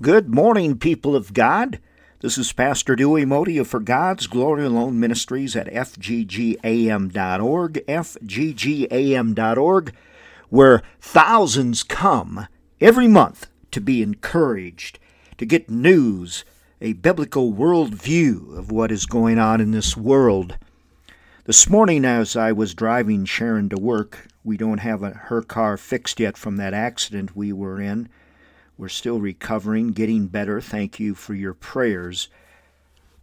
Good morning, people of God. This is Pastor Dewey Moede of For God's Glory Alone Ministries at FGGAM.org, FGGAM.org, where thousands come every month to be encouraged, to get news, a biblical worldview of what is going on in this world. This morning, as I was driving Sharon to work, we don't have a, her car fixed yet from that accident we were in. We're still recovering, getting better. Thank you for your prayers.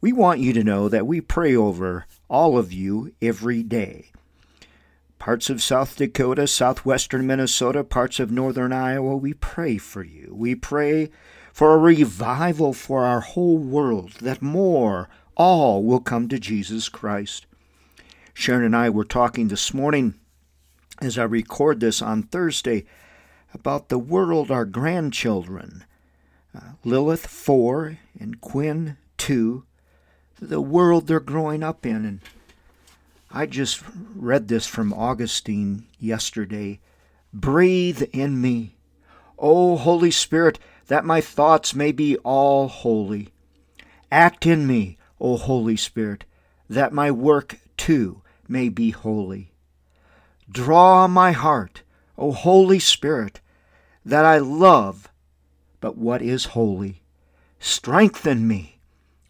We want you to know that we pray over all of you every day. Parts of South Dakota, southwestern Minnesota, parts of northern Iowa, we pray for you. We pray for a revival for our whole world, that more, all will come to Jesus Christ. Sharon and I were talking this morning as I record this on Thursday about the world our grandchildren, uh, Lilith, four, and Quinn, two, the world they're growing up in. And I just read this from Augustine yesterday. Breathe in me, O Holy Spirit, that my thoughts may be all holy. Act in me, O Holy Spirit, that my work too may be holy. Draw my heart, O Holy Spirit, that I love but what is holy. Strengthen me,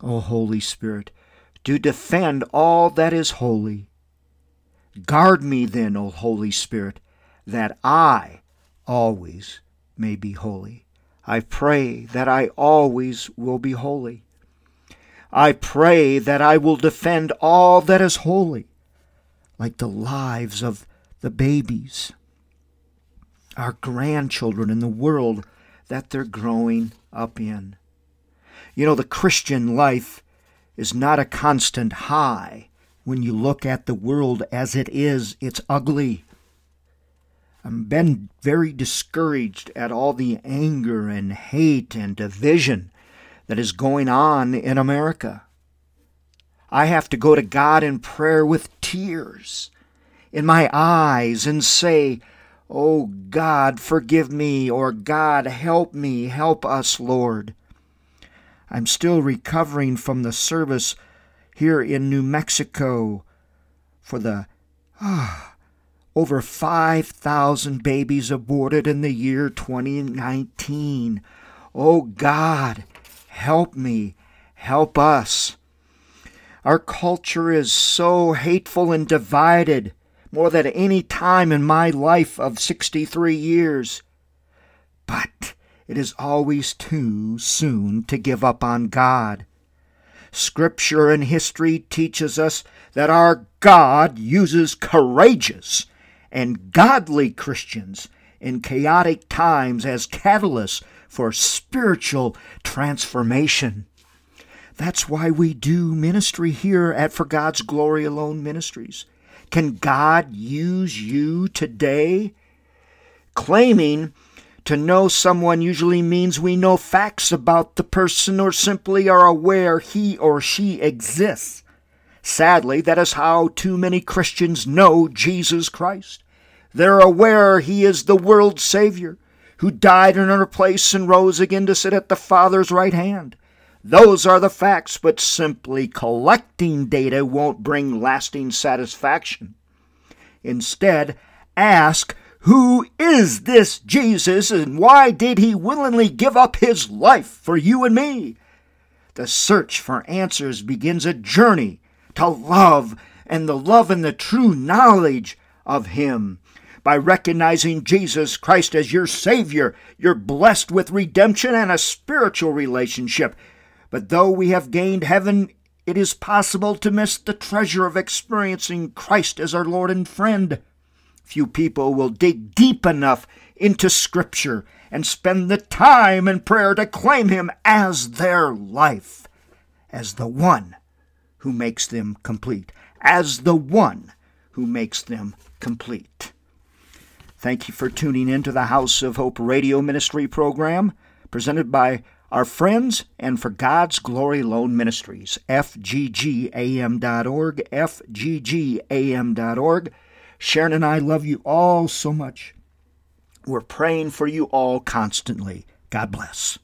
O Holy Spirit, to defend all that is holy. Guard me then, O Holy Spirit, that I always may be holy. I pray that I always will be holy. I pray that I will defend all that is holy, like the lives of the babies our grandchildren and the world that they're growing up in. You know, the Christian life is not a constant high. When you look at the world as it is, it's ugly. I've been very discouraged at all the anger and hate and division that is going on in America. I have to go to God in prayer with tears in my eyes and say, Oh God, forgive me, or God, help me, help us, Lord. I'm still recovering from the service here in New Mexico for the ah, over 5,000 babies aborted in the year 2019. Oh God, help me, help us. Our culture is so hateful and divided more than any time in my life of 63 years. But it is always too soon to give up on God. Scripture and history teaches us that our God uses courageous and godly Christians in chaotic times as catalysts for spiritual transformation. That's why we do ministry here at For God's Glory Alone Ministries. Can God use you today? Claiming to know someone usually means we know facts about the person or simply are aware he or she exists. Sadly, that is how too many Christians know Jesus Christ. They're aware he is the world's Savior, who died in our place and rose again to sit at the Father's right hand. Those are the facts, but simply collecting data won't bring lasting satisfaction. Instead, ask, Who is this Jesus and why did he willingly give up his life for you and me? The search for answers begins a journey to love and the love and the true knowledge of him. By recognizing Jesus Christ as your Savior, you're blessed with redemption and a spiritual relationship but though we have gained heaven, it is possible to miss the treasure of experiencing Christ as our Lord and friend. Few people will dig deep enough into Scripture and spend the time in prayer to claim Him as their life, as the one who makes them complete, as the one who makes them complete. Thank you for tuning in to the House of Hope radio ministry program presented by our friends and for God's Glory Alone Ministries, fggam.org, fggam.org. Sharon and I love you all so much. We're praying for you all constantly. God bless.